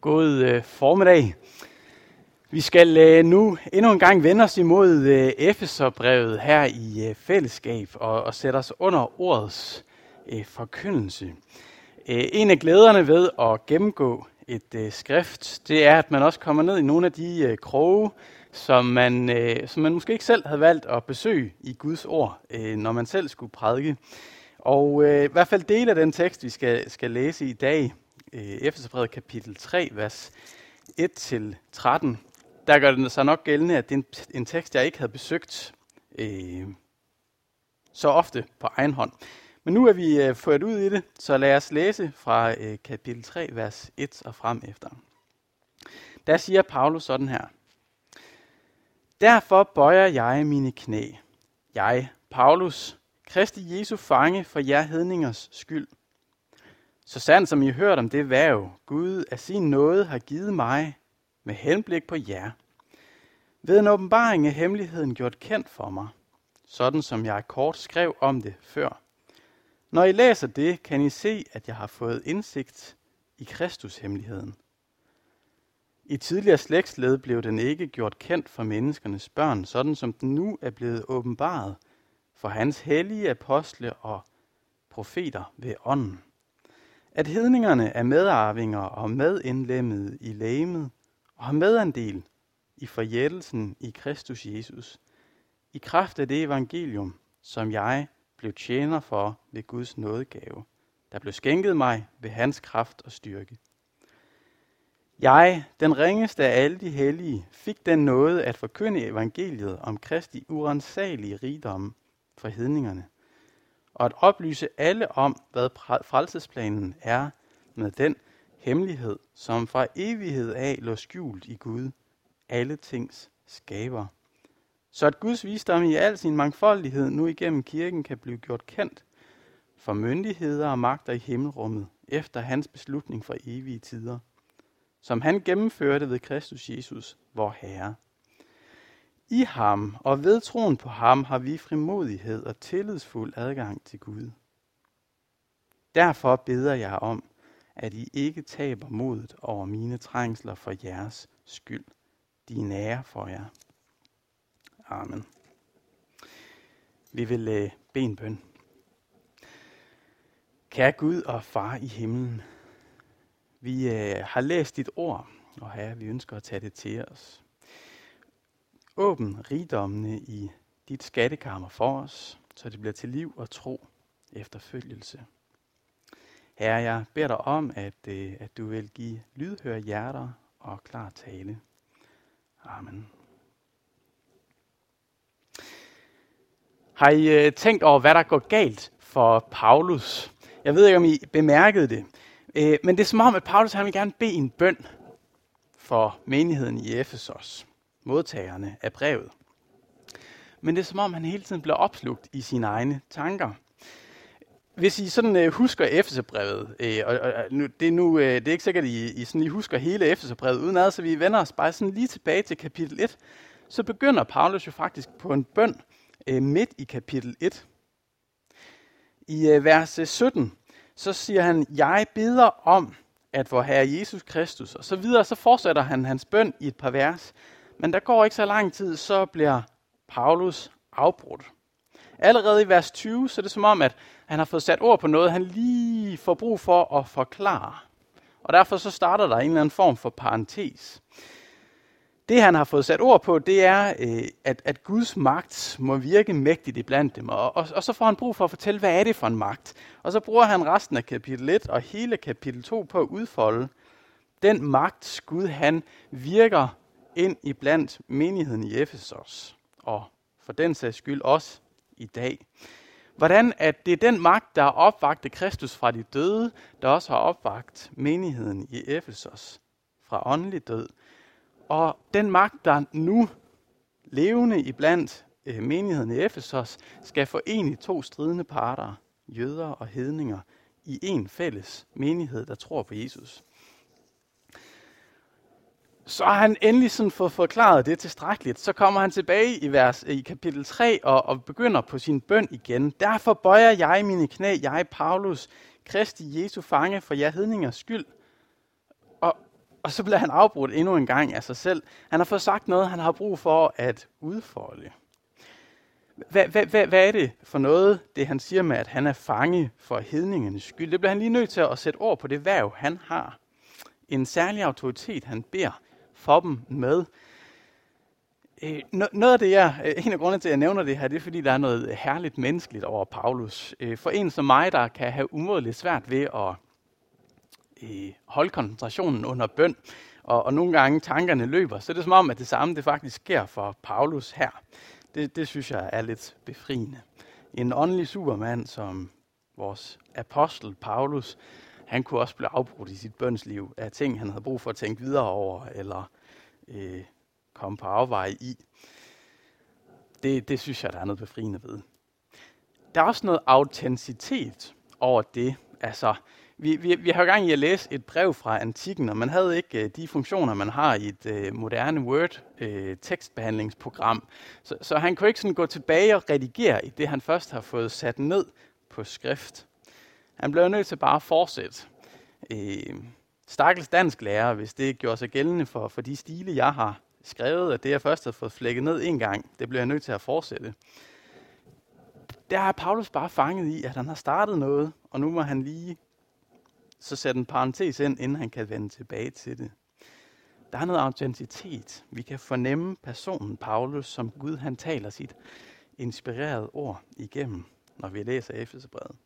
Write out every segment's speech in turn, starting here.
God øh, formiddag. Vi skal øh, nu endnu en gang vende os imod øh, Efeserbrevet her i øh, fællesskab og, og sætte os under ordets øh, forkyndelse. Øh, en af glæderne ved at gennemgå et øh, skrift, det er, at man også kommer ned i nogle af de øh, kroge, som man, øh, som man måske ikke selv havde valgt at besøge i Guds ord, øh, når man selv skulle prædike. Og øh, i hvert fald del af den tekst, vi skal, skal læse i dag, øh, Efeserbrevet kapitel 3, vers 1-13, der gør det sig nok gældende, at det er en, en tekst, jeg ikke havde besøgt øh, så ofte på egen hånd. Men nu er vi øh, ført ud i det, så lad os læse fra øh, kapitel 3, vers 1 og frem efter. Der siger Paulus sådan her. Derfor bøjer jeg mine knæ. Jeg, Paulus, Kristi Jesu fange for jer hedningers skyld. Så sandt som I hørt om det værv, Gud af sin nåde har givet mig med henblik på jer. Ved en åbenbaring af hemmeligheden gjort kendt for mig, sådan som jeg kort skrev om det før. Når I læser det, kan I se, at jeg har fået indsigt i Kristus hemmeligheden. I tidligere slægtsled blev den ikke gjort kendt for menneskernes børn, sådan som den nu er blevet åbenbaret for hans hellige apostle og profeter ved ånden. At hedningerne er medarvinger og medindlemmet i lægemet og har medandel i forjættelsen i Kristus Jesus, i kraft af det evangelium, som jeg blev tjener for ved Guds nådegave, der blev skænket mig ved hans kraft og styrke. Jeg, den ringeste af alle de hellige, fik den nåde at forkynde evangeliet om Kristi urensagelige rigdom for hedningerne, og at oplyse alle om, hvad frelsesplanen er med den hemmelighed, som fra evighed af lå skjult i Gud, alle tings skaber. Så at Guds visdom i al sin mangfoldighed nu igennem kirken kan blive gjort kendt for myndigheder og magter i himmelrummet, efter hans beslutning for evige tider, som han gennemførte ved Kristus Jesus, vor Herre. I ham og ved troen på ham har vi frimodighed og tillidsfuld adgang til Gud. Derfor beder jeg om, at I ikke taber modet over mine trængsler for jeres skyld. De er nære for jer. Amen. Vi vil øh, bede en bøn. Kære Gud og Far i himlen, vi øh, har læst dit ord, og her vi ønsker at tage det til os. Åbn rigdommene i dit skattekammer for os, så det bliver til liv og tro efterfølgelse. Herre, jeg beder dig om, at, øh, at du vil give lydhøre hjerter og klar tale. Amen. Har I øh, tænkt over, hvad der går galt for Paulus? Jeg ved ikke, om I bemærkede det. Øh, men det er som om, at Paulus han vil gerne bede en bøn for menigheden i Efesos, modtagerne af brevet. Men det er som om, han hele tiden bliver opslugt i sine egne tanker. Hvis I sådan øh, husker Efeserbrevet, øh, og, og nu, det, er nu, øh, det er ikke sikkert, at I, I sådan lige husker hele Efeserbrevet udenad, så vi vender os bare sådan lige tilbage til kapitel 1, så begynder Paulus jo faktisk på en bøn øh, midt i kapitel 1. I øh, vers øh, 17, så siger han, jeg beder om, at vor Herre Jesus Kristus, og så videre, så fortsætter han hans bøn i et par vers. Men der går ikke så lang tid, så bliver Paulus afbrudt. Allerede i vers 20, så er det som om, at han har fået sat ord på noget, han lige får brug for at forklare. Og derfor så starter der en eller anden form for parentes. Det han har fået sat ord på, det er, øh, at, at Guds magt må virke mægtigt iblandt dem. Og, og, og så får han brug for at fortælle, hvad er det for en magt? Og så bruger han resten af kapitel 1 og hele kapitel 2 på at udfolde den magt, Gud han virker ind iblandt menigheden i Efesos. Og for den sags skyld også i dag. Hvordan at det er den magt, der har opvagt Kristus fra de døde, der også har opvagt menigheden i Efesos fra åndelig død. Og den magt, der nu levende iblandt øh, menigheden i Efesos, skal forene to stridende parter, jøder og hedninger, i en fælles menighed, der tror på Jesus så har han endelig sådan fået forklaret det tilstrækkeligt. Så kommer han tilbage i, vers, i kapitel 3 og, og begynder på sin bøn igen. Derfor bøjer jeg mine knæ, jeg Paulus, Kristi Jesu fange for jer hedningers skyld. Og Og så bliver han afbrudt endnu en gang af sig selv. Han har fået sagt noget, han har brug for at udfolde. Hvad, hvad, hvad, hvad er det for noget, det han siger med, at han er fange for hedningernes skyld? Det bliver han lige nødt til at sætte ord på det værv, han har. En særlig autoritet, han beder for dem med. Øh, noget af det, jeg, øh, en af grundene til, at jeg nævner det her, det er, fordi der er noget herligt menneskeligt over Paulus. Øh, for en som mig, der kan have umådeligt svært ved at øh, holde koncentrationen under bøn, og, og nogle gange tankerne løber, så er det som om, at det samme det faktisk sker for Paulus her. Det, det synes jeg er lidt befriende. En åndelig supermand som vores apostel Paulus, han kunne også blive afbrudt i sit bønsliv af ting, han havde brug for at tænke videre over, eller øh, komme på afveje i. Det, det synes jeg, der er noget befriende ved. Der er også noget autenticitet over det. Altså, vi, vi, vi har jo gang i at læse et brev fra antikken, og man havde ikke øh, de funktioner, man har i et øh, moderne Word-tekstbehandlingsprogram. Øh, så, så han kunne ikke sådan gå tilbage og redigere i det, han først har fået sat ned på skrift. Han blev nødt til bare at fortsætte. Øh, stakkels dansk lærer, hvis det gjorde sig gældende for, for de stile, jeg har skrevet, at det, jeg først har fået flækket ned en gang, det bliver jeg nødt til at fortsætte. Der er Paulus bare fanget i, at han har startet noget, og nu må han lige så sætte en parentes ind, inden han kan vende tilbage til det. Der er noget autenticitet. Vi kan fornemme personen Paulus, som Gud han taler sit inspirerede ord igennem, når vi læser Efeserbrevet.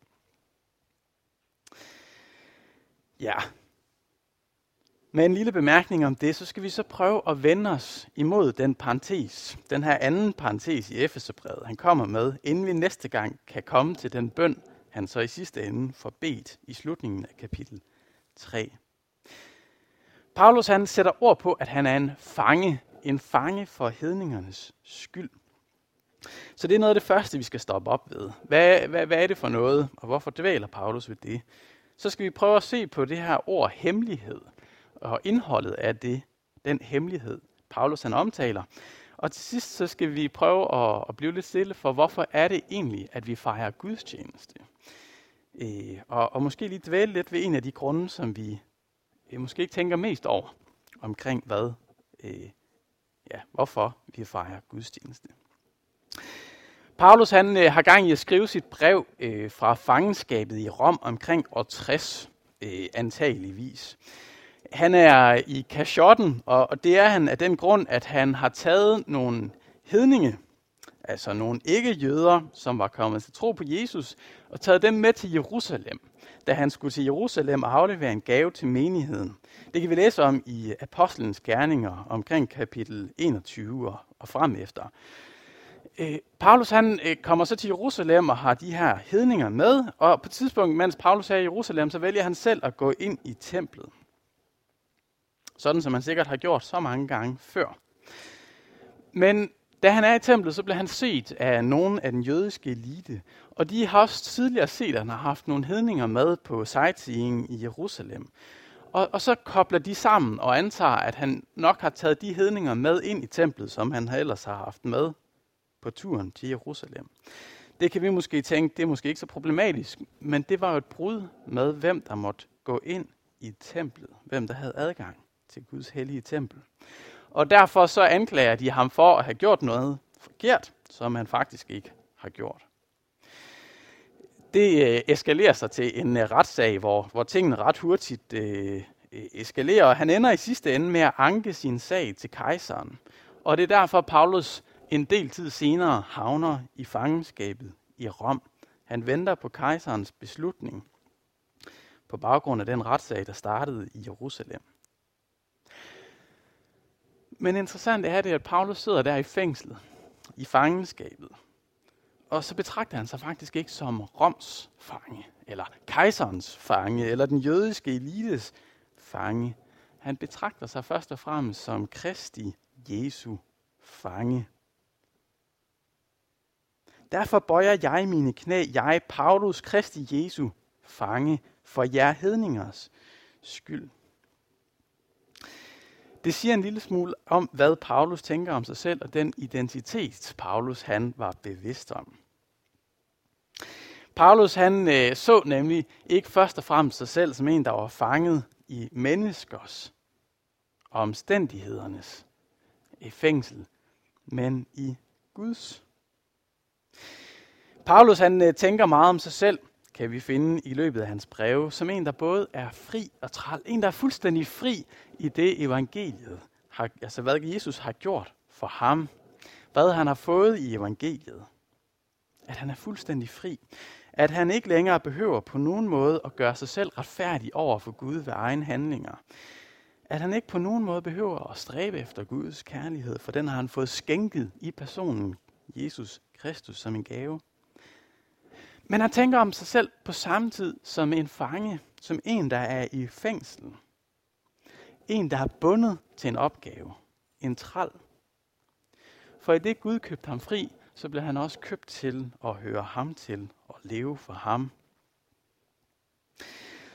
Ja, med en lille bemærkning om det, så skal vi så prøve at vende os imod den parentes, den her anden parentes i Efeserbrevet, han kommer med, inden vi næste gang kan komme til den bøn, han så i sidste ende får bedt i slutningen af kapitel 3. Paulus han sætter ord på, at han er en fange, en fange for hedningernes skyld. Så det er noget af det første, vi skal stoppe op ved. Hvad, hvad, hvad er det for noget, og hvorfor dvæler Paulus ved det? Så skal vi prøve at se på det her ord hemmelighed, og indholdet af det, den hemmelighed, Paulus han omtaler. Og til sidst så skal vi prøve at, at blive lidt stille for, hvorfor er det egentlig, at vi fejrer gudstjeneste? Øh, og, og måske lige dvæle lidt ved en af de grunde, som vi øh, måske ikke tænker mest over, omkring hvad, øh, ja, hvorfor vi fejrer gudstjeneste. Paulus han øh, har gang i at skrive sit brev øh, fra fangenskabet i Rom omkring år 60 øh, antageligvis. Han er i kashotten, og, og det er han af den grund, at han har taget nogle hedninge, altså nogle ikke-jøder, som var kommet til tro på Jesus, og taget dem med til Jerusalem, da han skulle til Jerusalem og aflevere en gave til menigheden. Det kan vi læse om i Apostlenes Gerninger omkring kapitel 21 og, og frem efter. Øh, Paulus han øh, kommer så til Jerusalem og har de her hedninger med, og på et tidspunkt, mens Paulus er i Jerusalem, så vælger han selv at gå ind i templet. Sådan som han sikkert har gjort så mange gange før. Men da han er i templet, så bliver han set af nogle af den jødiske elite. Og de har også tidligere set, at han har haft nogle hedninger med på sightseeing i Jerusalem. Og, og så kobler de sammen og antager, at han nok har taget de hedninger med ind i templet, som han ellers har haft med på turen til Jerusalem. Det kan vi måske tænke, det er måske ikke så problematisk, men det var jo et brud med, hvem der måtte gå ind i templet, hvem der havde adgang til Guds hellige tempel. Og derfor så anklager de ham for at have gjort noget forkert, som han faktisk ikke har gjort. Det øh, eskalerer sig til en øh, retssag, hvor, hvor tingene ret hurtigt øh, øh eskalerer, og han ender i sidste ende med at anke sin sag til kejseren. Og det er derfor, Paulus en del tid senere havner i fangenskabet i Rom. Han venter på kejserens beslutning på baggrund af den retssag, der startede i Jerusalem. Men interessant er det, at Paulus sidder der i fængslet, i fangenskabet. Og så betragter han sig faktisk ikke som Roms fange, eller kejserens fange, eller den jødiske elites fange. Han betragter sig først og fremmest som Kristi Jesu fange. Derfor bøjer jeg mine knæ, jeg, Paulus, Kristi Jesu fange, for jer hedningers skyld. Det siger en lille smule om, hvad Paulus tænker om sig selv, og den identitet, Paulus han var bevidst om. Paulus han øh, så nemlig ikke først og fremmest sig selv som en, der var fanget i menneskers og omstændighedernes i fængsel, men i Guds. Paulus han øh, tænker meget om sig selv, kan vi finde i løbet af hans breve, som en, der både er fri og træl. En, der er fuldstændig fri i det evangeliet, har, altså hvad Jesus har gjort for ham. Hvad han har fået i evangeliet. At han er fuldstændig fri. At han ikke længere behøver på nogen måde at gøre sig selv retfærdig over for Gud ved egen handlinger. At han ikke på nogen måde behøver at stræbe efter Guds kærlighed, for den har han fået skænket i personen Jesus Kristus som en gave. Men han tænker om sig selv på samme tid som en fange, som en, der er i fængsel. En, der er bundet til en opgave. En træl. For i det Gud købte ham fri, så blev han også købt til at høre ham til og leve for ham.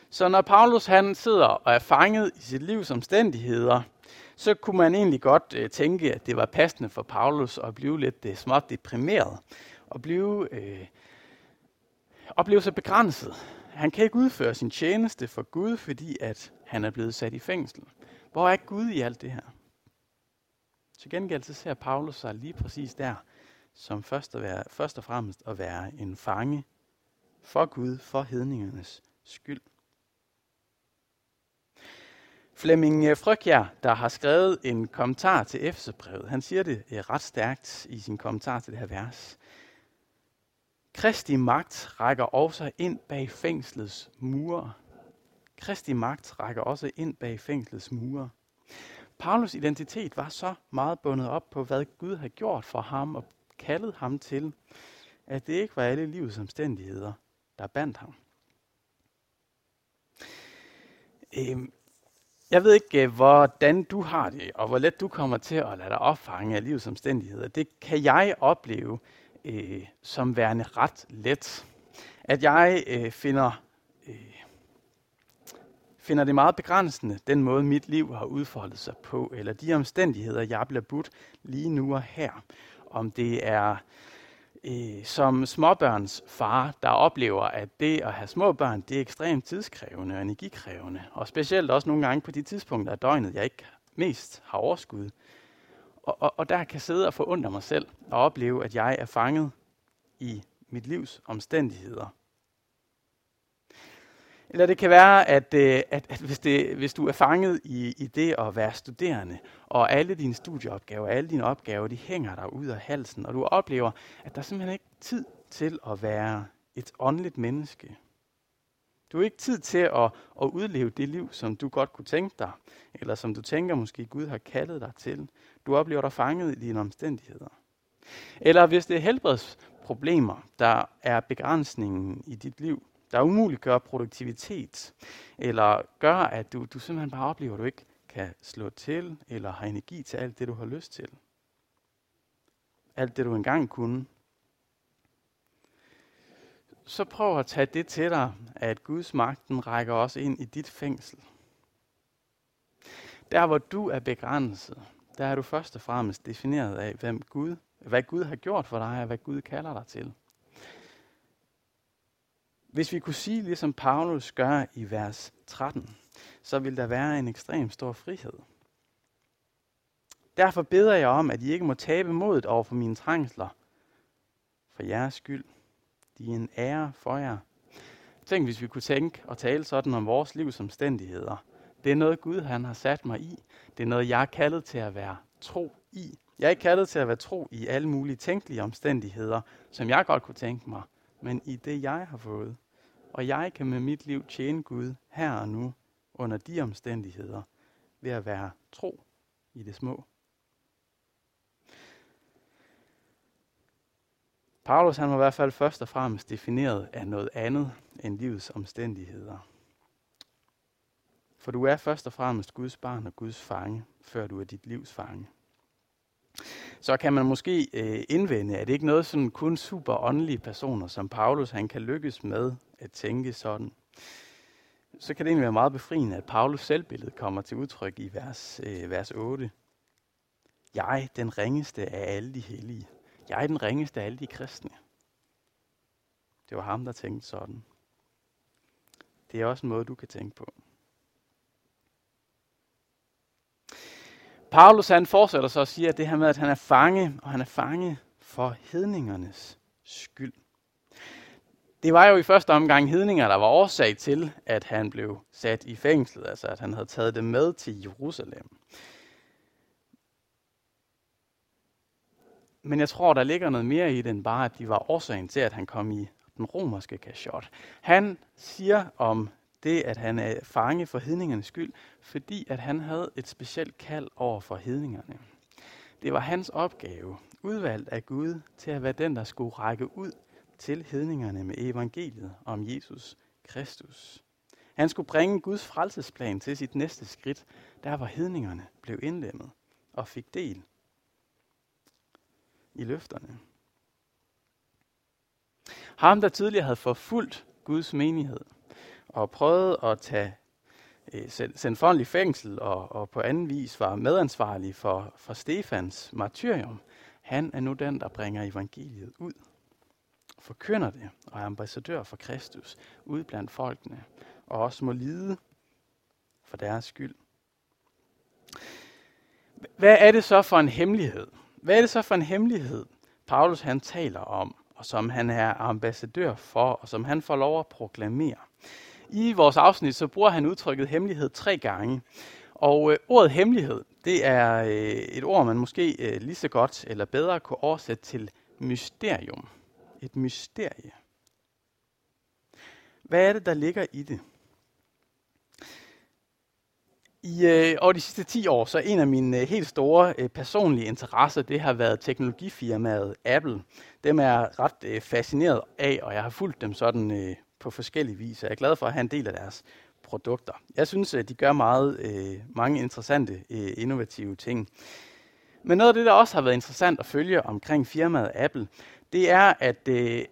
Så når Paulus han sidder og er fanget i sit livs omstændigheder, så kunne man egentlig godt øh, tænke, at det var passende for Paulus at blive lidt øh, småt deprimeret og blive øh, opleve sig begrænset. Han kan ikke udføre sin tjeneste for Gud, fordi at han er blevet sat i fængsel. Hvor er Gud i alt det her? Til gengæld så ser Paulus sig lige præcis der, som først, at være, først og fremmest at være en fange for Gud, for hedningernes skyld. Flemming Frøkjær, der har skrevet en kommentar til Efeserbrevet, han siger det eh, ret stærkt i sin kommentar til det her vers. Kristi magt rækker også ind bag fængslets mure. Kristi magt rækker også ind bag fængslets mure. Paulus identitet var så meget bundet op på, hvad Gud havde gjort for ham og kaldet ham til, at det ikke var alle livets omstændigheder, der bandt ham. Øhm, jeg ved ikke, øh, hvordan du har det, og hvor let du kommer til at lade dig opfange af livets omstændigheder. Det kan jeg opleve øh, som værende ret let. At jeg øh, finder, øh, finder det meget begrænsende, den måde mit liv har udfoldet sig på, eller de omstændigheder, jeg bliver budt lige nu og her. Om det er øh, som småbørns far, der oplever, at det at have små børn, det er ekstremt tidskrævende og energikrævende. Og specielt også nogle gange på de tidspunkter af døgnet, jeg ikke mest har overskud og, og, og der kan sidde og forundre mig selv og opleve, at jeg er fanget i mit livs omstændigheder. Eller det kan være, at, øh, at, at hvis, det, hvis du er fanget i, i det at være studerende, og alle dine studieopgaver, alle dine opgaver, de hænger dig ud af halsen, og du oplever, at der simpelthen ikke er tid til at være et åndeligt menneske. Du har ikke tid til at, at udleve det liv, som du godt kunne tænke dig, eller som du tænker måske Gud har kaldet dig til. Du oplever dig fanget i dine omstændigheder. Eller hvis det er helbredsproblemer, der er begrænsningen i dit liv, der umuliggør produktivitet, eller gør, at du, du simpelthen bare oplever, at du ikke kan slå til, eller har energi til alt det, du har lyst til. Alt det, du engang kunne. Så prøv at tage det til dig, at Guds magten rækker også ind i dit fængsel. Der, hvor du er begrænset, der er du først og fremmest defineret af, hvem Gud, hvad Gud har gjort for dig, og hvad Gud kalder dig til. Hvis vi kunne sige, ligesom Paulus gør i vers 13, så vil der være en ekstrem stor frihed. Derfor beder jeg om, at I ikke må tabe modet over for mine trængsler, for jeres skyld. De er en ære for jer. Tænk, hvis vi kunne tænke og tale sådan om vores livs omstændigheder. Det er noget, Gud han har sat mig i. Det er noget, jeg er kaldet til at være tro i. Jeg er ikke kaldet til at være tro i alle mulige tænkelige omstændigheder, som jeg godt kunne tænke mig, men i det, jeg har fået. Og jeg kan med mit liv tjene Gud her og nu, under de omstændigheder, ved at være tro i det små. Paulus han var i hvert fald først og fremmest defineret af noget andet end livets omstændigheder. For du er først og fremmest Guds barn og Guds fange, før du er dit livs fange. Så kan man måske øh, indvende, at det ikke noget sådan kun super åndelige personer som Paulus, han kan lykkes med at tænke sådan. Så kan det egentlig være meget befriende, at Paulus selvbillede kommer til udtryk i vers, øh, vers 8. Jeg, den ringeste af alle de hellige. Jeg er den ringeste af alle de kristne. Det var ham, der tænkte sådan. Det er også en måde, du kan tænke på. Paulus han fortsætter så og siger, at det her med, at han er fange, og han er fange for hedningernes skyld. Det var jo i første omgang hedninger, der var årsag til, at han blev sat i fængslet, altså at han havde taget det med til Jerusalem. Men jeg tror, der ligger noget mere i det, end bare, at de var årsagen til, at han kom i den romerske kashot. Han siger om det, at han er fange for hedningernes skyld, fordi at han havde et specielt kald over for hedningerne. Det var hans opgave, udvalgt af Gud, til at være den, der skulle række ud til hedningerne med evangeliet om Jesus Kristus. Han skulle bringe Guds frelsesplan til sit næste skridt, der hvor hedningerne blev indlemmet og fik del i løfterne. Ham, der tidligere havde forfulgt Guds menighed og prøvet at tage øh, sende folk i fængsel og, og på anden vis var medansvarlig for, for Stefans martyrium, han er nu den, der bringer evangeliet ud, forkynder det og er ambassadør for Kristus ud blandt folkene, og også må lide for deres skyld. Hvad er det så for en hemmelighed? Hvad er det så for en hemmelighed, Paulus han taler om, og som han er ambassadør for, og som han får lov at proklamere? I vores afsnit så bruger han udtrykket hemmelighed tre gange. Og øh, ordet hemmelighed, det er øh, et ord, man måske øh, lige så godt eller bedre kunne oversætte til mysterium. Et mysterie. Hvad er det, der ligger i det? I øh, over de sidste 10 år, så en af mine øh, helt store øh, personlige interesser, det har været teknologifirmaet Apple. Dem er jeg ret øh, fascineret af, og jeg har fulgt dem sådan øh, på forskellige vis. Jeg er glad for at have en del af deres produkter. Jeg synes, at de gør meget, øh, mange interessante, øh, innovative ting. Men noget af det, der også har været interessant at følge omkring firmaet Apple, det er, at øh,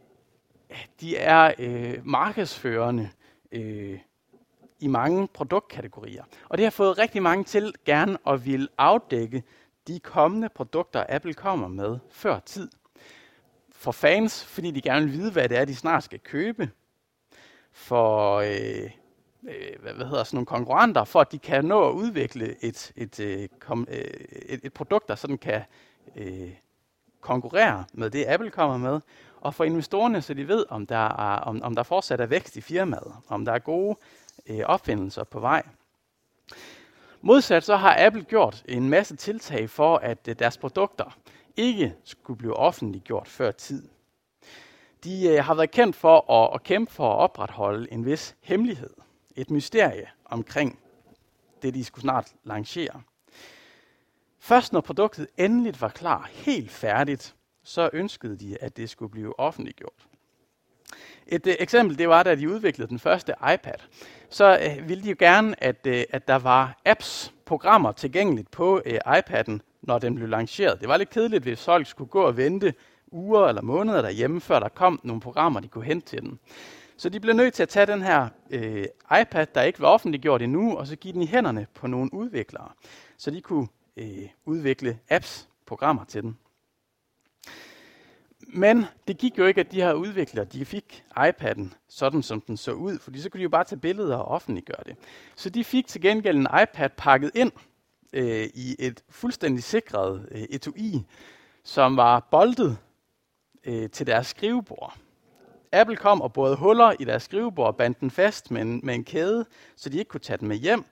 de er øh, markedsførende øh, i mange produktkategorier. Og det har fået rigtig mange til gerne at ville afdække de kommende produkter, Apple kommer med før tid. For fans, fordi de gerne vil vide, hvad det er, de snart skal købe. For øh, øh, hvad hedder sådan nogle konkurrenter, for at de kan nå at udvikle et, et, øh, kom, øh, et, et produkt, der sådan kan øh, konkurrere med det, Apple kommer med, og for investorerne, så de ved, om der, er, om, om der fortsat er vækst i firmaet, om der er gode øh, opfindelser på vej. Modsat så har Apple gjort en masse tiltag for, at øh, deres produkter ikke skulle blive offentliggjort før tid. De øh, har været kendt for at, at kæmpe for at opretholde en vis hemmelighed, et mysterie omkring det, de skulle snart lancere. Først når produktet endeligt var klar, helt færdigt, så ønskede de, at det skulle blive offentliggjort. Et øh, eksempel, det var, da de udviklede den første iPad. Så øh, ville de jo gerne, at, øh, at der var apps, programmer tilgængeligt på øh, iPad'en, når den blev lanceret. Det var lidt kedeligt, hvis folk skulle gå og vente uger eller måneder derhjemme, før der kom nogle programmer, de kunne hente til den. Så de blev nødt til at tage den her øh, iPad, der ikke var offentliggjort endnu, og så give den i hænderne på nogle udviklere, så de kunne øh, udvikle apps, programmer til den. Men det gik jo ikke, at de her udviklere de fik iPad'en sådan, som den så ud, fordi så kunne de jo bare tage billeder og offentliggøre det. Så de fik til gengæld en iPad pakket ind øh, i et fuldstændig sikret øh, etui, som var boltet øh, til deres skrivebord. Apple kom og både huller i deres skrivebord og bandt den fast med en, med en kæde, så de ikke kunne tage den med hjem.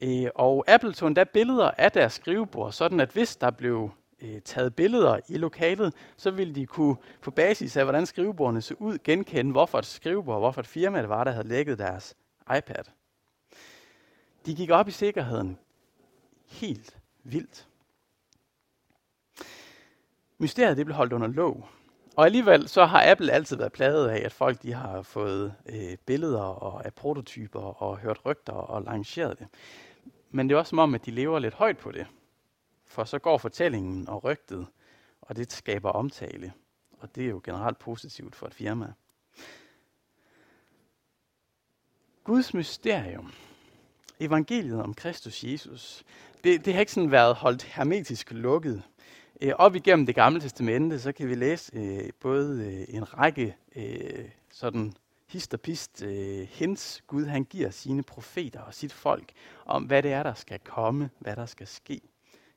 Øh, og Apple tog endda billeder af deres skrivebord, sådan at hvis der blev øh, taget billeder i lokalet, så ville de kunne på basis af, hvordan skrivebordene så ud, genkende, hvorfor et skrivebord, hvorfor et firma det var, der havde lægget deres iPad. De gik op i sikkerheden helt vildt. Mysteriet det blev holdt under låg. Og alligevel så har Apple altid været plaget af, at folk de har fået øh, billeder og af prototyper og hørt rygter og lanceret det. Men det er også som om, at de lever lidt højt på det. For så går fortællingen og rygtet, og det skaber omtale. Og det er jo generelt positivt for et firma. Guds mysterium, evangeliet om Kristus Jesus, det, det har ikke sådan været holdt hermetisk lukket. Øh, op igennem det gamle testamente, så kan vi læse øh, både øh, en række øh, sådan hist og pist øh, hints, Gud han giver sine profeter og sit folk om, hvad det er, der skal komme, hvad der skal ske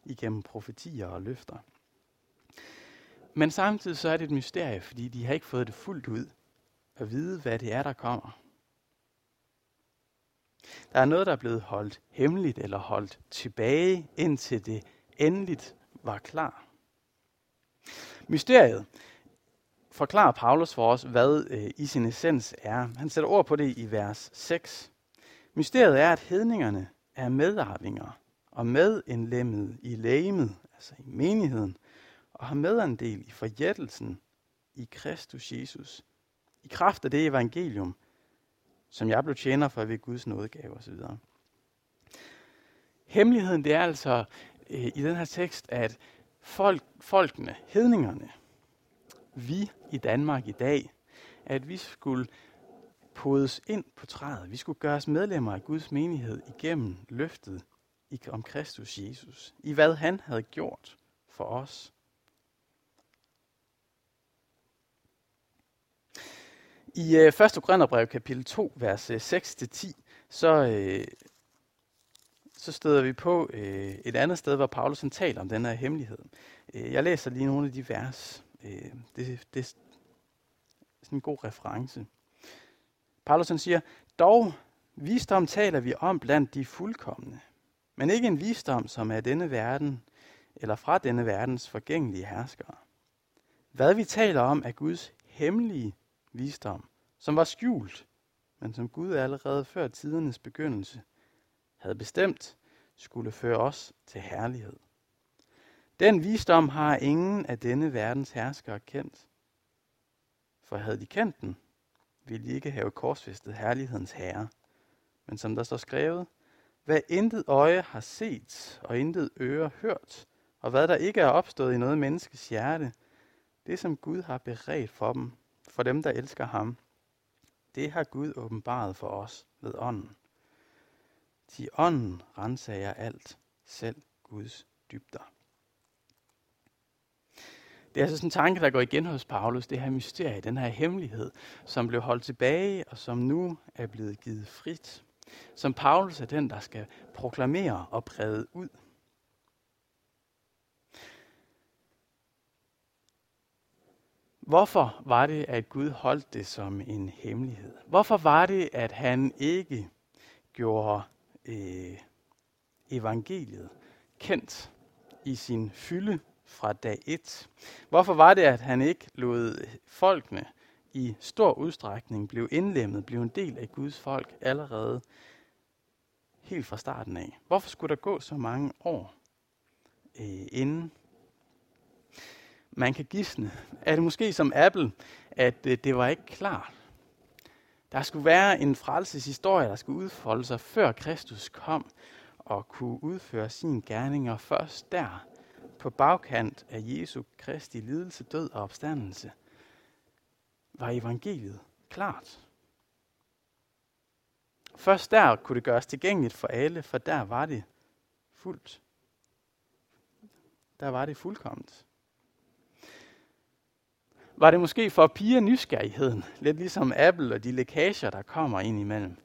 igennem profetier og løfter. Men samtidig så er det et mysterie, fordi de har ikke fået det fuldt ud at vide, hvad det er, der kommer. Der er noget, der er blevet holdt hemmeligt eller holdt tilbage, indtil det endeligt var klar. Mysteriet forklarer Paulus for os, hvad øh, i sin essens er. Han sætter ord på det i vers 6. Mysteriet er, at hedningerne er medarvinger og medindlemmet i lægemet, altså i menigheden, og har medandel i forjættelsen i Kristus Jesus. I kraft af det evangelium, som jeg blev tjener for ved Guds nådegave osv. Hemmeligheden det er altså øh, i den her tekst, at folk, folkene, hedningerne, vi i Danmark i dag, at vi skulle podes ind på træet. Vi skulle gøres medlemmer af Guds menighed igennem løftet om Kristus Jesus. I hvad han havde gjort for os. I øh, 1. Korintherbrev kapitel 2, vers øh, 6-10, så, øh, så støder vi på øh, et andet sted, hvor Paulus han taler om den her hemmelighed. Øh, jeg læser lige nogle af de vers. Øh, det, det er sådan en god reference. Paulus han siger, dog visdom taler vi om blandt de fuldkommende, men ikke en visdom, som er denne verden, eller fra denne verdens forgængelige herskere. Hvad vi taler om er Guds hemmelige visdom, som var skjult, men som Gud allerede før tidernes begyndelse havde bestemt, skulle føre os til herlighed. Den visdom har ingen af denne verdens herskere kendt. For havde de kendt den, ville de ikke have korsfæstet herlighedens herre. Men som der står skrevet, hvad intet øje har set, og intet øre hørt, og hvad der ikke er opstået i noget menneskes hjerte, det som Gud har beredt for dem, for dem der elsker ham, det har Gud åbenbaret for os ved ånden. De ånden jeg alt, selv Guds dybder. Det er altså sådan en tanke, der går igen hos Paulus, det her mysterie, den her hemmelighed, som blev holdt tilbage, og som nu er blevet givet frit. Som Paulus er den, der skal proklamere og brede ud. Hvorfor var det, at Gud holdt det som en hemmelighed? Hvorfor var det, at han ikke gjorde øh, evangeliet kendt i sin fylde fra dag 1. Hvorfor var det, at han ikke lod folkene i stor udstrækning blive indlemmet, blive en del af Guds folk allerede helt fra starten af? Hvorfor skulle der gå så mange år øh, inden? Man kan gisne. Er det måske som Apple, at øh, det var ikke klart? Der skulle være en frelseshistorie, der skulle udfolde sig, før Kristus kom og kunne udføre sin gerning, først der på bagkant af Jesu Kristi lidelse, død og opstandelse, var evangeliet klart. Først der kunne det gøres tilgængeligt for alle, for der var det fuldt. Der var det fuldkomment. Var det måske for at pige nysgerrigheden, lidt ligesom Apple og de lækager, der kommer ind imellem?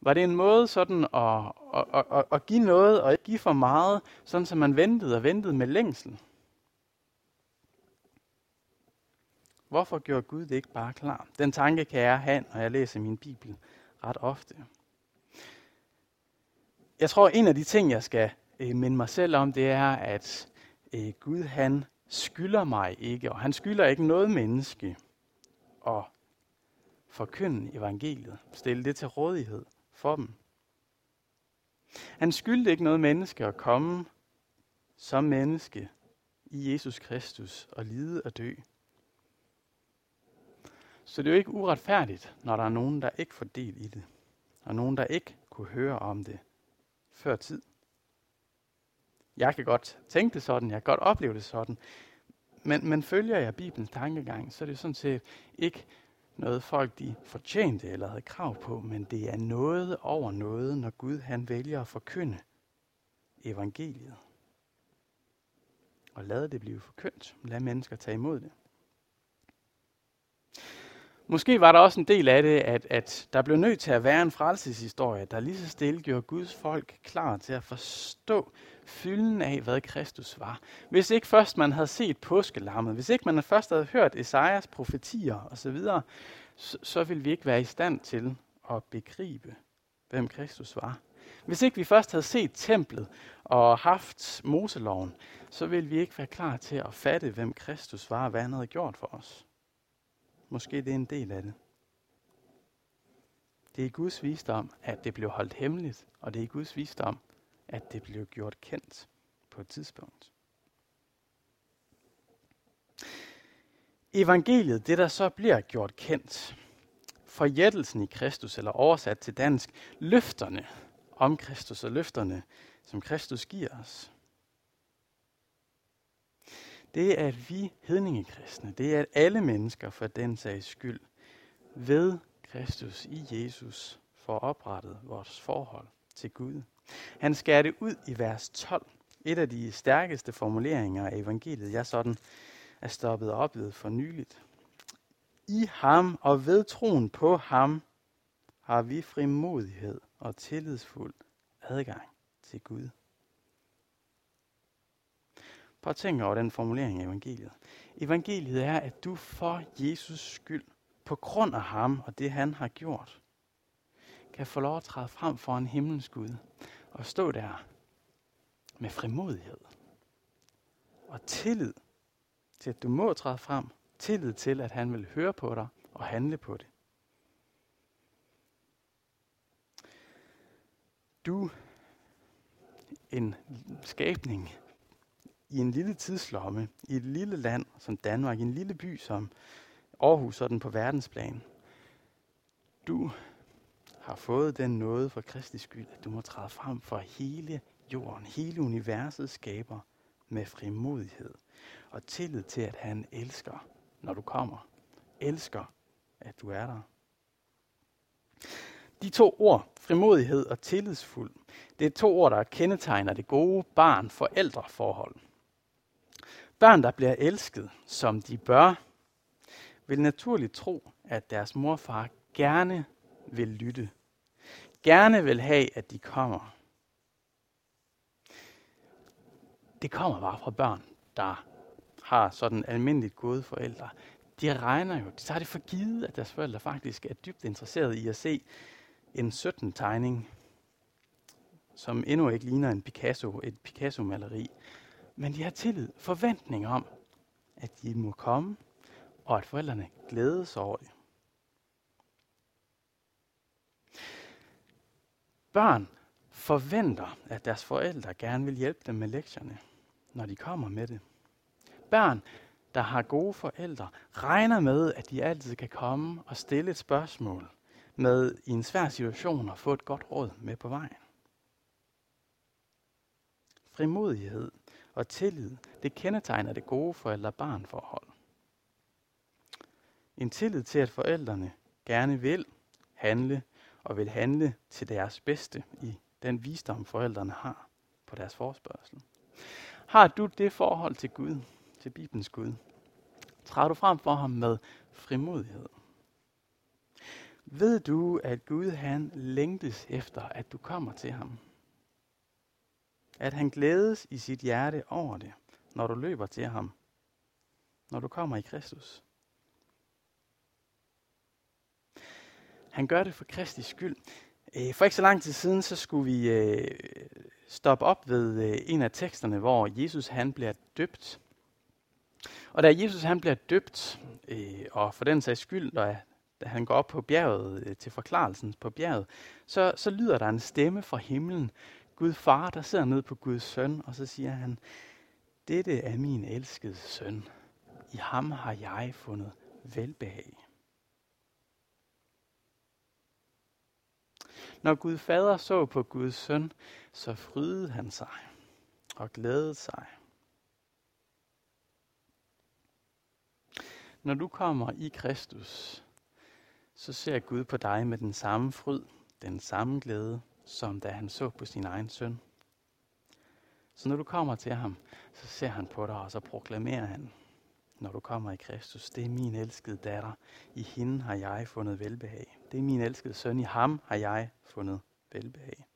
Var det en måde sådan at, at, at, at give noget og ikke give for meget, sådan som man ventede og ventede med længsel? Hvorfor gjorde Gud det ikke bare klar? Den tanke kan jeg have, når jeg læser min bibel ret ofte. Jeg tror, en af de ting, jeg skal øh, minde mig selv om, det er, at øh, Gud han skylder mig ikke, og han skylder ikke noget menneske at forkynde evangeliet, stille det til rådighed for dem. Han skyldte ikke noget menneske at komme som menneske i Jesus Kristus og lide og dø. Så det er jo ikke uretfærdigt, når der er nogen, der ikke får del i det, og nogen, der ikke kunne høre om det før tid. Jeg kan godt tænke det sådan, jeg kan godt opleve det sådan, men, men følger jeg Bibelens tankegang, så er det sådan set ikke noget folk de fortjente eller havde krav på, men det er noget over noget, når Gud han vælger at forkynde evangeliet. Og lade det blive forkyndt. Lad mennesker tage imod det. Måske var der også en del af det, at, at der blev nødt til at være en frelseshistorie, der lige så stille gjorde Guds folk klar til at forstå fylden af, hvad Kristus var. Hvis ikke først man havde set påskelammet, hvis ikke man først havde hørt Esajas profetier osv., så, så ville vi ikke være i stand til at begribe, hvem Kristus var. Hvis ikke vi først havde set templet og haft Moseloven, så ville vi ikke være klar til at fatte, hvem Kristus var og hvad han havde gjort for os. Måske det er en del af det. Det er Guds visdom, at det blev holdt hemmeligt, og det er Guds visdom, at det blev gjort kendt på et tidspunkt. Evangeliet, det der så bliver gjort kendt, forjættelsen i Kristus, eller oversat til dansk, løfterne om Kristus og løfterne, som Kristus giver os. Det er, at vi hedningekristne, det er, at alle mennesker for den sags skyld, ved Kristus i Jesus, får oprettet vores forhold til Gud. Han skærer det ud i vers 12. Et af de stærkeste formuleringer af evangeliet, jeg sådan er stoppet op ved for nyligt. I ham og ved troen på ham har vi frimodighed og tillidsfuld adgang til Gud. Prøv at tænke over den formulering af evangeliet. Evangeliet er, at du for Jesus skyld, på grund af ham og det han har gjort, kan få lov at træde frem for en himmelsk Gud og stå der med frimodighed og tillid til, at du må træde frem. Tillid til, at han vil høre på dig og handle på det. Du, en skabning i en lille tidslomme, i et lille land som Danmark, i en lille by som Aarhus, sådan på verdensplan. Du har fået den nåde for Kristi skyld, at du må træde frem for hele jorden, hele universet skaber med frimodighed og tillid til, at han elsker, når du kommer. Elsker, at du er der. De to ord, frimodighed og tillidsfuld, det er to ord, der kendetegner det gode barn-forældreforhold. Børn, der bliver elsket, som de bør, vil naturligt tro, at deres morfar gerne vil lytte. Gerne vil have, at de kommer. Det kommer bare fra børn, der har sådan almindeligt gode forældre. De regner jo, de tager det for givet, at deres forældre faktisk er dybt interesserede i at se en 17-tegning, som endnu ikke ligner en Picasso, et Picasso-maleri. Men de har tillid, forventning om, at de må komme, og at forældrene glædes over det. Børn forventer, at deres forældre gerne vil hjælpe dem med lektierne, når de kommer med det. Børn, der har gode forældre, regner med, at de altid kan komme og stille et spørgsmål med i en svær situation og få et godt råd med på vejen. Frimodighed og tillid, det kendetegner det gode forældre-barn-forhold. En tillid til, at forældrene gerne vil handle og vil handle til deres bedste i den visdom, forældrene har på deres forspørgsel. Har du det forhold til Gud, til Bibelens Gud? Træder du frem for ham med frimodighed? Ved du, at Gud han længtes efter, at du kommer til ham? At han glædes i sit hjerte over det, når du løber til ham, når du kommer i Kristus. Han gør det for Kristi skyld. Øh, for ikke så lang tid siden, så skulle vi øh, stoppe op ved øh, en af teksterne, hvor Jesus han bliver døbt. Og da Jesus han bliver døbt, øh, og for den sags skyld, da, da han går op på bjerget øh, til forklarelsen på bjerget, så, så lyder der en stemme fra himlen. Gud far, der sidder ned på Guds søn, og så siger han, dette er min elskede søn. I ham har jeg fundet velbehag. Når Gud fader så på Guds søn, så frydede han sig og glædede sig. Når du kommer i Kristus, så ser Gud på dig med den samme fryd, den samme glæde, som da han så på sin egen søn. Så når du kommer til ham, så ser han på dig, og så proklamerer han, når du kommer i Kristus. Det er min elskede datter. I hende har jeg fundet velbehag. Det er min elskede søn. I ham har jeg fundet velbehag.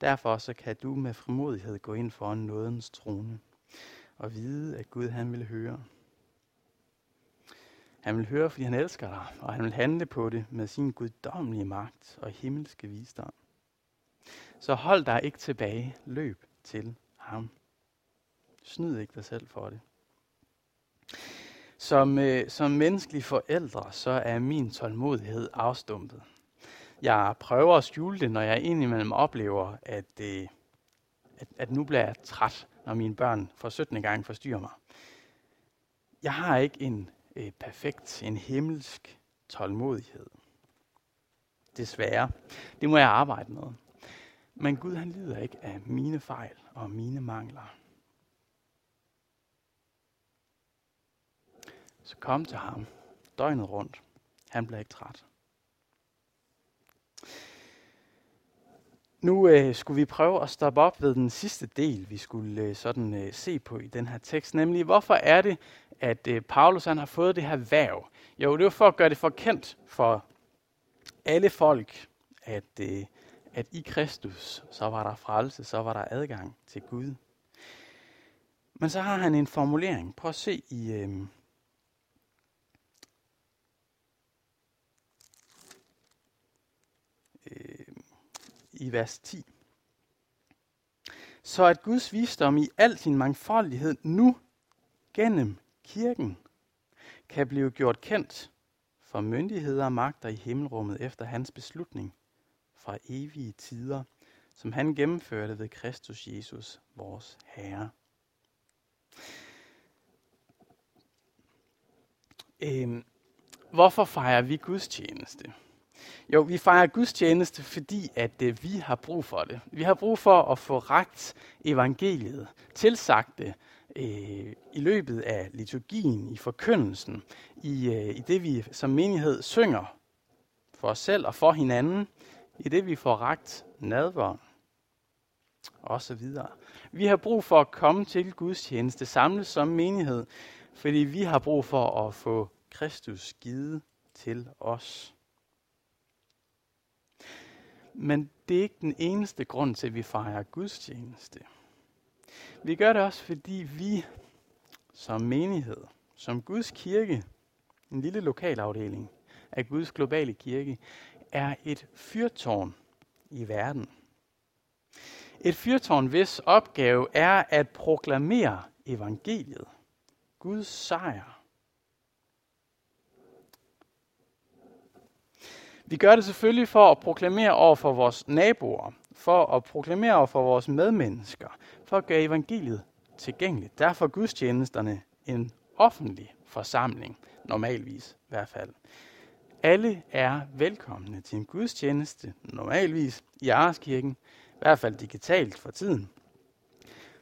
Derfor så kan du med frimodighed gå ind for nådens trone og vide, at Gud han vil høre. Han vil høre, fordi han elsker dig, og han vil handle på det med sin guddommelige magt og himmelske visdom. Så hold dig ikke tilbage. Løb til ham. Snyd ikke dig selv for det. Som, øh, som menneskelige forældre, så er min tålmodighed afstumpet. Jeg prøver at skjule det, når jeg indimellem oplever, at, øh, at, at nu bliver jeg træt, når mine børn for 17. gang forstyrrer mig. Jeg har ikke en øh, perfekt, en himmelsk tålmodighed. Desværre. Det må jeg arbejde med. Men Gud han lider ikke af mine fejl og mine mangler. Så kom til ham døgnet rundt. Han bliver ikke træt. Nu øh, skulle vi prøve at stoppe op ved den sidste del, vi skulle øh, sådan øh, se på i den her tekst, nemlig hvorfor er det, at øh, Paulus han har fået det her værv? Jo, det var for at gøre det forkendt for alle folk, at, øh, at i Kristus, så var der frelse, så var der adgang til Gud. Men så har han en formulering. Prøv at se i, øh, i vers 10. Så at Guds visdom i al sin mangfoldighed nu gennem kirken kan blive gjort kendt for myndigheder og magter i himmelrummet efter hans beslutning fra evige tider, som han gennemførte ved Kristus Jesus, vores Herre. Øhm, hvorfor fejrer vi Guds tjeneste? Jo, vi fejrer gudstjeneste, fordi at øh, vi har brug for det. Vi har brug for at få ragt evangeliet, tilsagt det øh, i løbet af liturgien, i forkyndelsen, i, øh, i det vi som menighed synger for os selv og for hinanden, i det vi får ragt nadvånd og så videre. Vi har brug for at komme til Guds tjeneste, samles som menighed, fordi vi har brug for at få Kristus givet til os. Men det er ikke den eneste grund til, at vi fejrer gudstjeneste. Vi gør det også, fordi vi som menighed, som Guds kirke, en lille lokalafdeling af Guds globale kirke, er et fyrtårn i verden. Et fyrtårn, hvis opgave er at proklamere evangeliet, Guds sejr Vi gør det selvfølgelig for at proklamere over for vores naboer, for at proklamere over for vores medmennesker, for at gøre evangeliet tilgængeligt. Derfor er gudstjenesterne en offentlig forsamling, normalvis i hvert fald. Alle er velkomne til en gudstjeneste, normalvis i Arskirken, i hvert fald digitalt for tiden.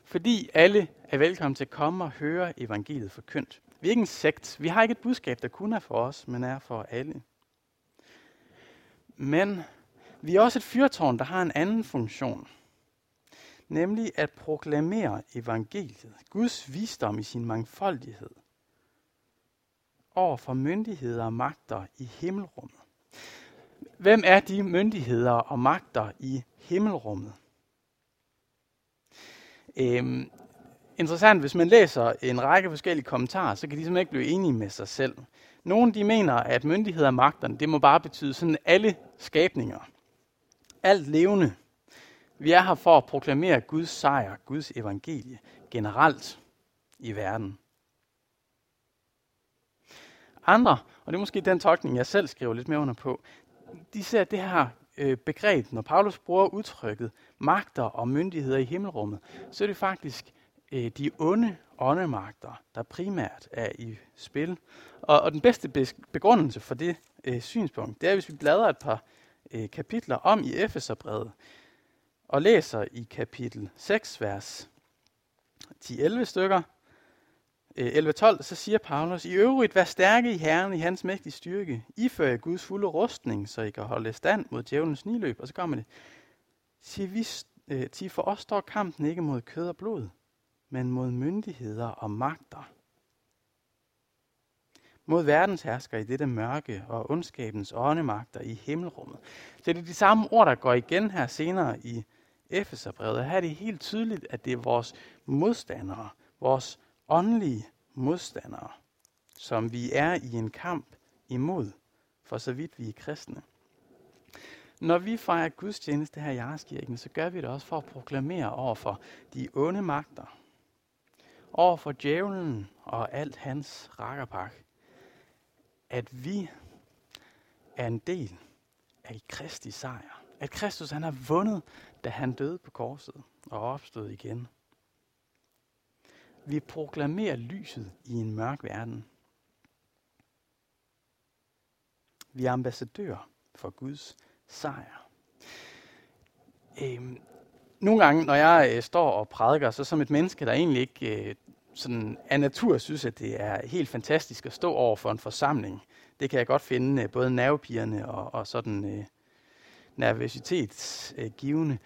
Fordi alle er velkomne til at komme og høre evangeliet forkyndt. Vi er ikke en sekt. Vi har ikke et budskab, der kun er for os, men er for alle. Men vi er også et fyrtårn, der har en anden funktion. Nemlig at proklamere evangeliet, Guds visdom i sin mangfoldighed, over for myndigheder og magter i himmelrummet. Hvem er de myndigheder og magter i himmelrummet? Øhm, interessant, hvis man læser en række forskellige kommentarer, så kan de simpelthen ikke blive enige med sig selv. Nogle de mener, at myndighed og magterne, det må bare betyde sådan alle skabninger. Alt levende. Vi er her for at proklamere Guds sejr, Guds evangelie, generelt i verden. Andre, og det er måske den tolkning, jeg selv skriver lidt mere under på, de ser det her øh, begreb, når Paulus bruger udtrykket magter og myndigheder i himmelrummet, så er det faktisk øh, de onde åndemagter, der primært er i spil. Og, og den bedste begrundelse for det øh, synspunkt, det er, hvis vi bladrer et par øh, kapitler om i Efeserbrevet, og læser i kapitel 6, vers 10-11 stykker, øh, 11-12, så siger Paulus, I øvrigt, vær stærke i Herren i hans mægtige styrke. Ifør Guds fulde rustning, så I kan holde stand mod djævelens niløb. Og så kommer det, til, vi, øh, til for os står kampen ikke mod kød og blod, men mod myndigheder og magter. Mod verdenshersker i dette mørke og ondskabens åndemagter i himmelrummet. Så det er de samme ord, der går igen her senere i Efeserbrevet. Her er det helt tydeligt, at det er vores modstandere, vores åndelige modstandere, som vi er i en kamp imod, for så vidt vi er kristne. Når vi fejrer gudstjeneste her i Jarskirken, så gør vi det også for at proklamere over for de onde magter, over for djævlen og alt hans rakkerpak, at vi er en del af Kristi sejr. At Kristus han har vundet, da han døde på korset og opstod igen. Vi proklamerer lyset i en mørk verden. Vi er ambassadører for Guds sejr. Øhm, nogle gange, når jeg øh, står og prædiker, så som et menneske, der egentlig ikke øh, sådan af natur synes, at det er helt fantastisk at stå over for en forsamling. Det kan jeg godt finde øh, både nervepigerne og, og sådan øh, nervøsitetsgivende.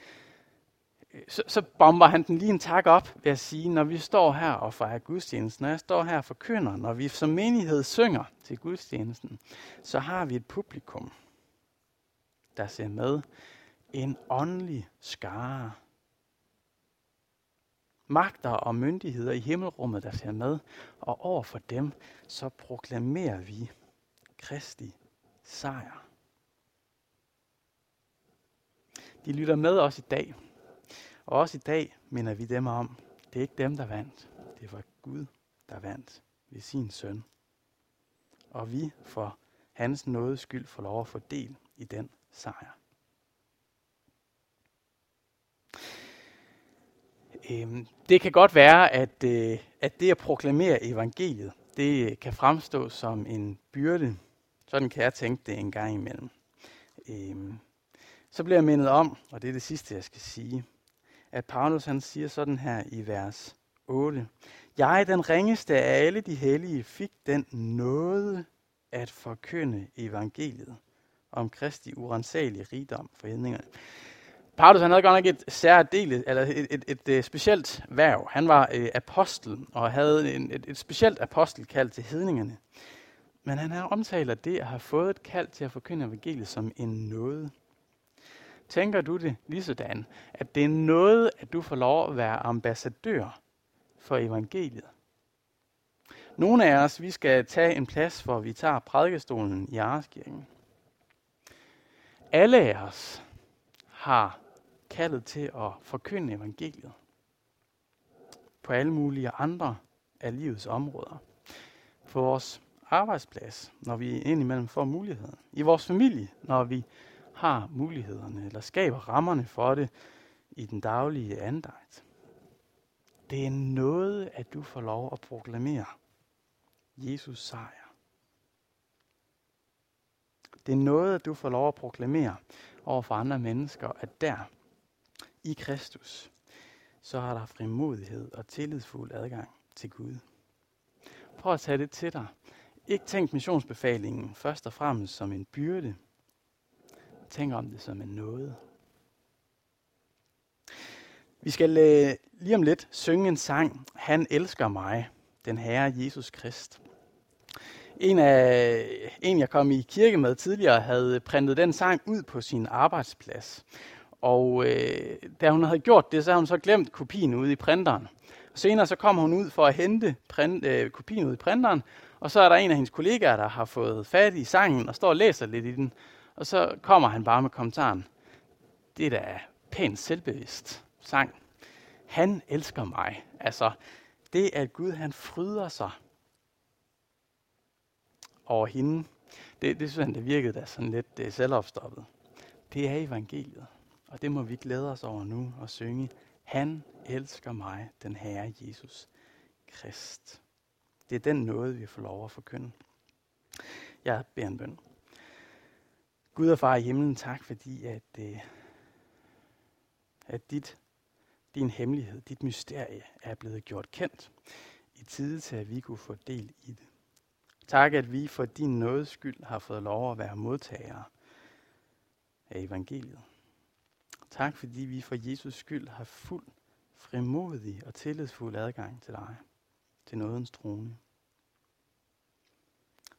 Øh, så, så bomber han den lige en tak op ved at sige, når vi står her og fejrer gudstjenesten, når jeg står her for forkynder, når vi som menighed synger til gudstjenesten, så har vi et publikum, der ser med. En åndelig skare. Magter og myndigheder i himmelrummet, der ser med, og over for dem, så proklamerer vi Kristi sejr. De lytter med os i dag. Og også i dag minder vi dem om, det er ikke dem, der vandt. Det var Gud, der vandt ved sin søn. Og vi for hans nådes skyld får lov at få del i den sejr. Øhm, det kan godt være, at, øh, at det at proklamere evangeliet, det kan fremstå som en byrde. Sådan kan jeg tænke det en gang imellem. Øhm, så bliver jeg mindet om, og det er det sidste, jeg skal sige, at Paulus han siger sådan her i vers 8. Jeg, den ringeste af alle de hellige, fik den nåde at forkynde evangeliet om Kristi urensagelige rigdom for hedningerne. Paulus han havde godt nok et særdeles, eller et, et, et, et, specielt værv. Han var øh, apostel og havde en, et, et specielt apostelkald til hedningerne. Men han har omtaler det at have fået et kald til at forkynde evangeliet som en nåde. Tænker du det lige sådan, at det er noget, at du får lov at være ambassadør for evangeliet? Nogle af os, vi skal tage en plads, hvor vi tager prædikestolen i Arskirken. Alle af os har kaldet til at forkynde evangeliet på alle mulige andre af livets områder. På vores arbejdsplads, når vi indimellem får muligheden. I vores familie, når vi har mulighederne, eller skaber rammerne for det i den daglige andagt. Det er noget, at du får lov at proklamere Jesus sejr. Det er noget, at du får lov at proklamere over for andre mennesker, at der i Kristus, så har der frimodighed og tillidsfuld adgang til Gud. Prøv at tage det til dig. Ikke tænk missionsbefalingen først og fremmest som en byrde. Tænk om det som en nåde. Vi skal øh, lige om lidt synge en sang, Han elsker mig, den Herre Jesus Krist. En, af, en, jeg kom i kirke med tidligere, havde printet den sang ud på sin arbejdsplads. Og øh, da hun havde gjort det, så havde hun så glemt kopien ude i printeren. Senere så kommer hun ud for at hente print, øh, kopien ud i printeren, og så er der en af hendes kollegaer, der har fået fat i sangen og står og læser lidt i den. Og så kommer han bare med kommentaren. Det er da pænt selvbevidst sang. Han elsker mig. Altså, det at Gud han fryder sig over hende, det, det synes han, det virkede da sådan lidt det selvopstoppet. Det er evangeliet, og det må vi glæde os over nu og synge. Han elsker mig, den Herre Jesus Krist. Det er den nåde, vi får lov at forkynde. Jeg beder en bøn. Gud og far i himlen, tak fordi, at, øh, at dit, din hemmelighed, dit mysterie er blevet gjort kendt i tide til, at vi kunne få del i det. Tak, at vi for din nådes skyld har fået lov at være modtagere af evangeliet. Tak, fordi vi for Jesus skyld har fuld frimodig og tillidsfuld adgang til dig, til nådens trone.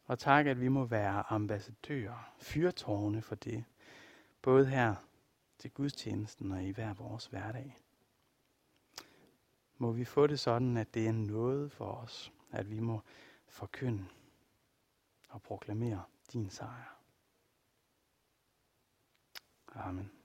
Og tak, at vi må være ambassadører, fyrtårne for det, både her til gudstjenesten og i hver vores hverdag. Må vi få det sådan, at det er noget for os, at vi må forkynde og proklamere din sejr. Amen.